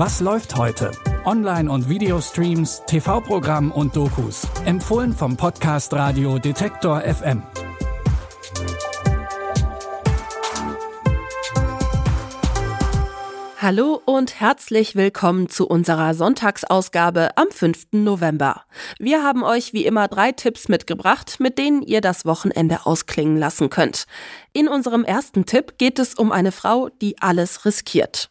Was läuft heute? Online- und Videostreams, TV-Programm und Dokus. Empfohlen vom Podcast Radio Detektor FM. Hallo und herzlich willkommen zu unserer Sonntagsausgabe am 5. November. Wir haben euch wie immer drei Tipps mitgebracht, mit denen ihr das Wochenende ausklingen lassen könnt. In unserem ersten Tipp geht es um eine Frau, die alles riskiert.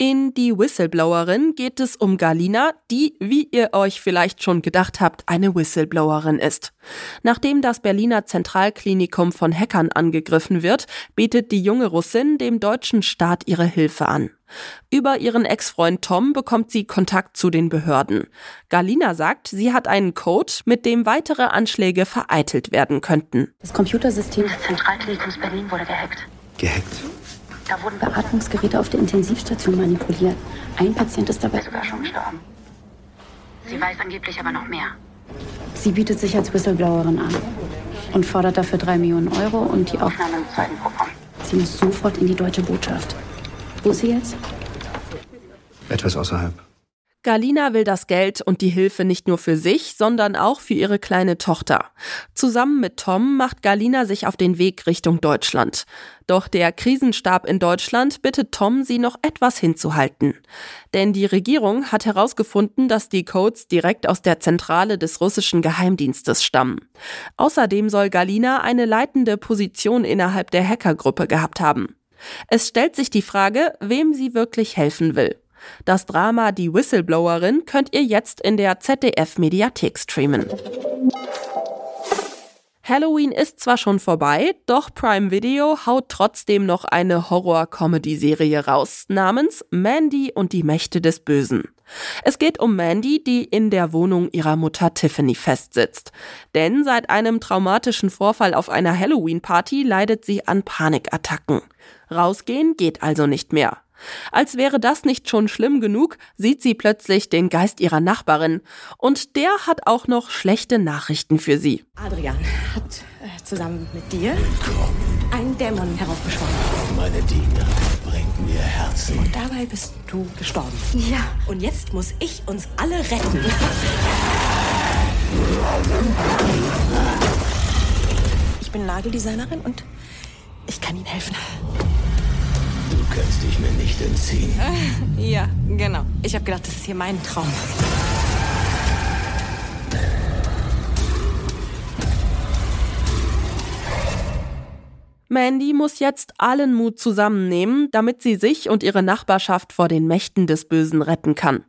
In Die Whistleblowerin geht es um Galina, die, wie ihr euch vielleicht schon gedacht habt, eine Whistleblowerin ist. Nachdem das Berliner Zentralklinikum von Hackern angegriffen wird, bietet die junge Russin dem deutschen Staat ihre Hilfe an. Über ihren Ex-Freund Tom bekommt sie Kontakt zu den Behörden. Galina sagt, sie hat einen Code, mit dem weitere Anschläge vereitelt werden könnten. Das Computersystem des Zentralklinikums Berlin wurde gehackt. Gehackt? Da wurden Beatmungsgeräte auf der Intensivstation manipuliert. Ein Patient ist dabei sogar schon gestorben. Sie weiß angeblich aber noch mehr. Sie bietet sich als Whistleblowerin an und fordert dafür drei Millionen Euro und die Aufnahme im zweiten Programm. Sie muss sofort in die deutsche Botschaft. Wo ist sie jetzt? Etwas außerhalb. Galina will das Geld und die Hilfe nicht nur für sich, sondern auch für ihre kleine Tochter. Zusammen mit Tom macht Galina sich auf den Weg Richtung Deutschland. Doch der Krisenstab in Deutschland bittet Tom, sie noch etwas hinzuhalten. Denn die Regierung hat herausgefunden, dass die Codes direkt aus der Zentrale des russischen Geheimdienstes stammen. Außerdem soll Galina eine leitende Position innerhalb der Hackergruppe gehabt haben. Es stellt sich die Frage, wem sie wirklich helfen will. Das Drama Die Whistleblowerin könnt ihr jetzt in der ZDF Mediathek streamen. Halloween ist zwar schon vorbei, doch Prime Video haut trotzdem noch eine Horror-Comedy-Serie raus, namens Mandy und die Mächte des Bösen. Es geht um Mandy, die in der Wohnung ihrer Mutter Tiffany festsitzt. Denn seit einem traumatischen Vorfall auf einer Halloween-Party leidet sie an Panikattacken. Rausgehen geht also nicht mehr. Als wäre das nicht schon schlimm genug, sieht sie plötzlich den Geist ihrer Nachbarin. Und der hat auch noch schlechte Nachrichten für sie. Adrian hat äh, zusammen mit dir einen Dämon heraufbeschworen. Meine Diener bringt mir Herzen. Und dabei bist du gestorben. Ja. Und jetzt muss ich uns alle retten. Ich bin Nageldesignerin und ich kann Ihnen helfen. Du kannst dich mir nicht entziehen. Ja, genau. Ich habe gedacht, das ist hier mein Traum. Mandy muss jetzt allen Mut zusammennehmen, damit sie sich und ihre Nachbarschaft vor den Mächten des Bösen retten kann.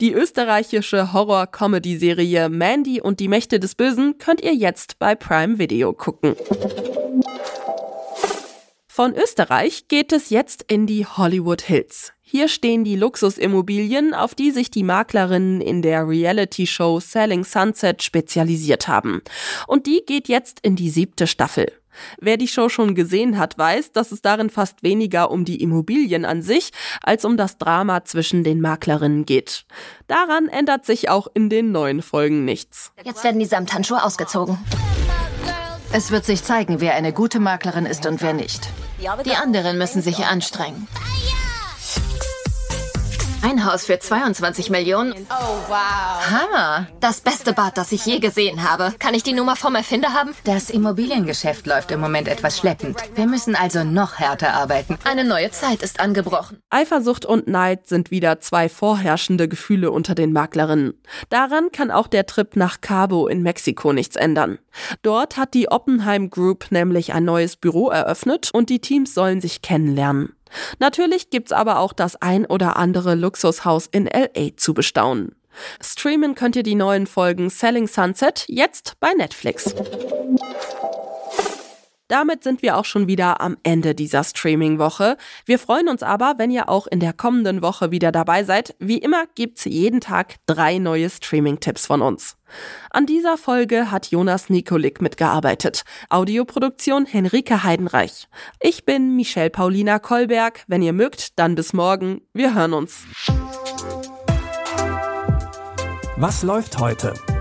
Die österreichische Horror-Comedy-Serie Mandy und die Mächte des Bösen könnt ihr jetzt bei Prime Video gucken. Von Österreich geht es jetzt in die Hollywood Hills. Hier stehen die Luxusimmobilien, auf die sich die Maklerinnen in der Reality-Show Selling Sunset spezialisiert haben. Und die geht jetzt in die siebte Staffel. Wer die Show schon gesehen hat, weiß, dass es darin fast weniger um die Immobilien an sich als um das Drama zwischen den Maklerinnen geht. Daran ändert sich auch in den neuen Folgen nichts. Jetzt werden die Samthandschuhe ausgezogen. Es wird sich zeigen, wer eine gute Maklerin ist und wer nicht. Die anderen müssen sich anstrengen. Ein Haus für 22 Millionen. Oh, wow. Hammer. Das beste Bad, das ich je gesehen habe. Kann ich die Nummer vom Erfinder haben? Das Immobiliengeschäft läuft im Moment etwas schleppend. Wir müssen also noch härter arbeiten. Eine neue Zeit ist angebrochen. Eifersucht und Neid sind wieder zwei vorherrschende Gefühle unter den Maklerinnen. Daran kann auch der Trip nach Cabo in Mexiko nichts ändern. Dort hat die Oppenheim Group nämlich ein neues Büro eröffnet und die Teams sollen sich kennenlernen. Natürlich gibt's aber auch das ein oder andere Luxushaus in LA zu bestaunen. Streamen könnt ihr die neuen Folgen Selling Sunset jetzt bei Netflix. Damit sind wir auch schon wieder am Ende dieser Streaming-Woche. Wir freuen uns aber, wenn ihr auch in der kommenden Woche wieder dabei seid. Wie immer gibt's jeden Tag drei neue Streaming-Tipps von uns. An dieser Folge hat Jonas Nikolik mitgearbeitet. Audioproduktion Henrike Heidenreich. Ich bin Michelle Paulina Kolberg. Wenn ihr mögt, dann bis morgen. Wir hören uns. Was läuft heute?